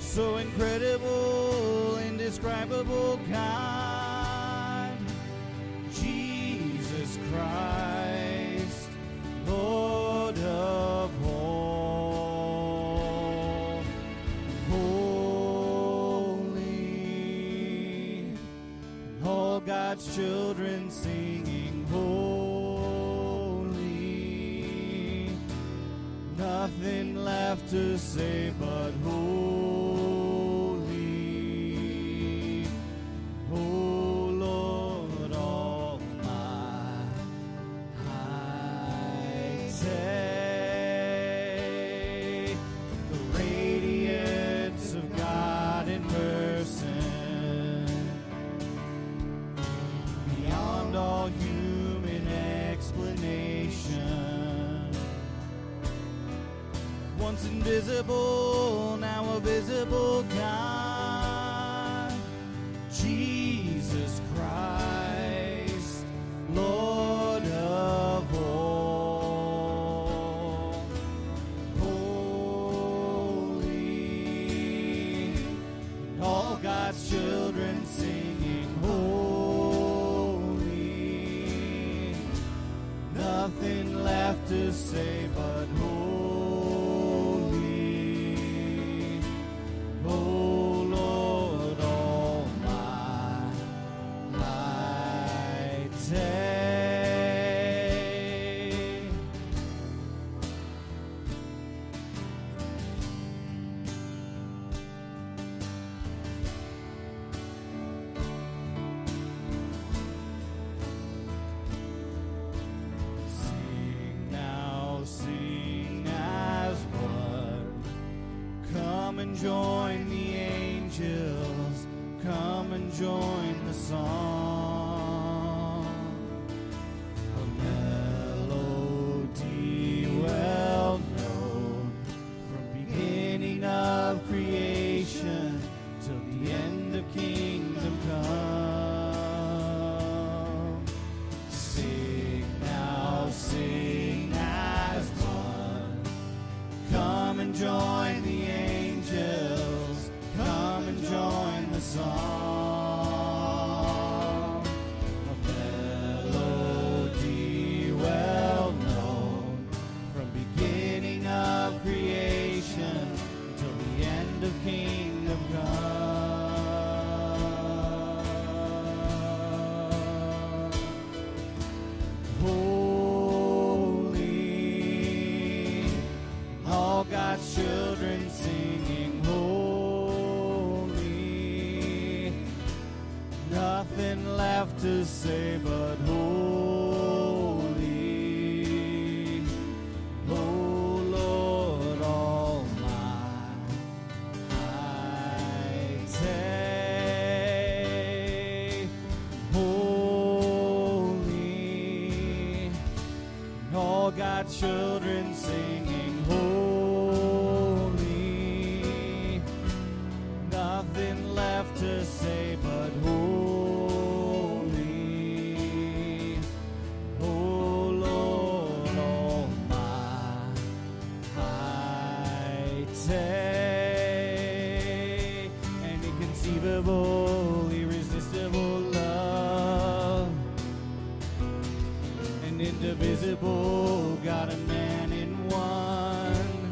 Speaker 2: So incredible, indescribable God, Jesus Christ, Lord of all, holy, all God's children singing holy, nothing left to say but holy trouble. join the angels. Come and join the song. children sing. indivisible, God and man in one,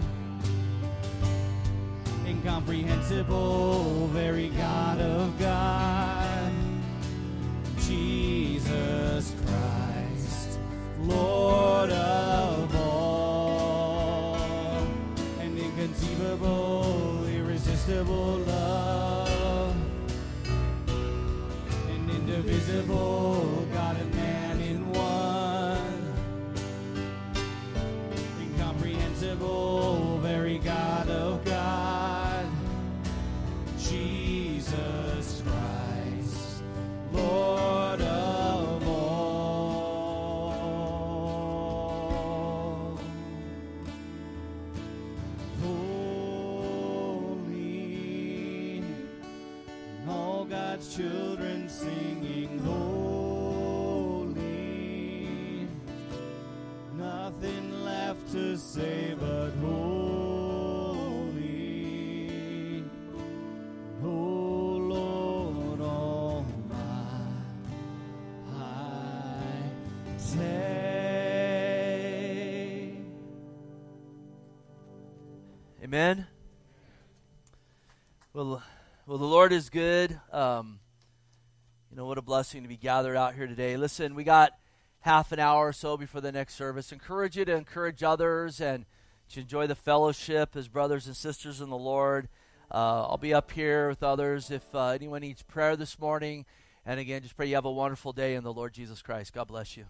Speaker 2: incomprehensible, very God of God, Jesus Christ, Lord of all, and inconceivable, irresistible love, and indivisible.
Speaker 1: Amen. Well, well, the Lord is good. Um, you know what a blessing to be gathered out here today. Listen, we got half an hour or so before the next service. Encourage you to encourage others and to enjoy the fellowship as brothers and sisters in the Lord. Uh, I'll be up here with others if uh, anyone needs prayer this morning. And again, just pray you have a wonderful day in the Lord Jesus Christ. God bless you.